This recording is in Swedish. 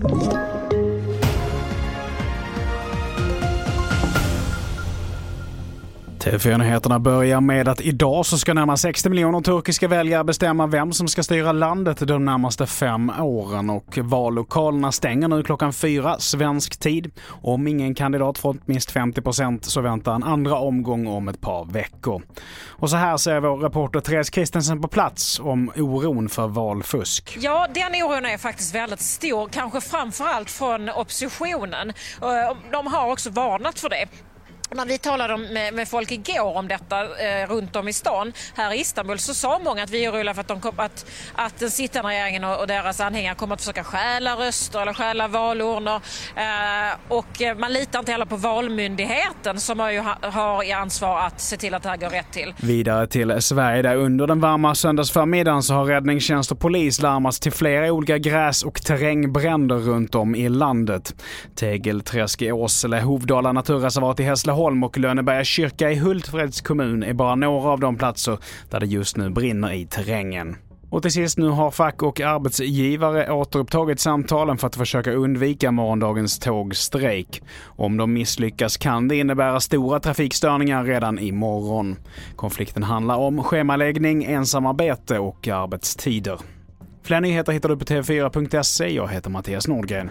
Thank you. TV4-nyheterna börjar med att idag så ska närmare 60 miljoner turkiska väljare bestämma vem som ska styra landet de närmaste fem åren och vallokalerna stänger nu klockan fyra svensk tid. Om ingen kandidat fått minst 50 procent så väntar en andra omgång om ett par veckor. Och så här ser vår reporter Therese Kristensen på plats om oron för valfusk. Ja, den oron är faktiskt väldigt stor, kanske framförallt från oppositionen. Eh, de har också varnat för det. När vi talade med, med, folk igår om detta eh, runt om i stan här i Istanbul så sa många att vi är oroliga för att, de kom, att, att den sittande regeringen och, och, deras anhängare kommer att försöka stjäla röster eller stjäla valurnor. Eh, och eh, man litar inte heller på Valmyndigheten som har, ju ha, har i ansvar att se till att det här går rätt till. Vidare till Sverige där under den varma söndagsförmiddagen så har räddningstjänst och polis larmats till flera olika gräs och terrängbränder runt om i landet. Tegelträsk i Åsele, Hovdala naturreservat i Hässleholm Hässleholm och Lönneberga kyrka i Hultsfreds kommun är bara några av de platser där det just nu brinner i terrängen. Och till sist, nu har fack och arbetsgivare återupptagit samtalen för att försöka undvika morgondagens tågstrejk. Om de misslyckas kan det innebära stora trafikstörningar redan imorgon. Konflikten handlar om schemaläggning, ensamarbete och arbetstider. Fler nyheter hittar du på tv4.se. Jag heter Mattias Nordgren.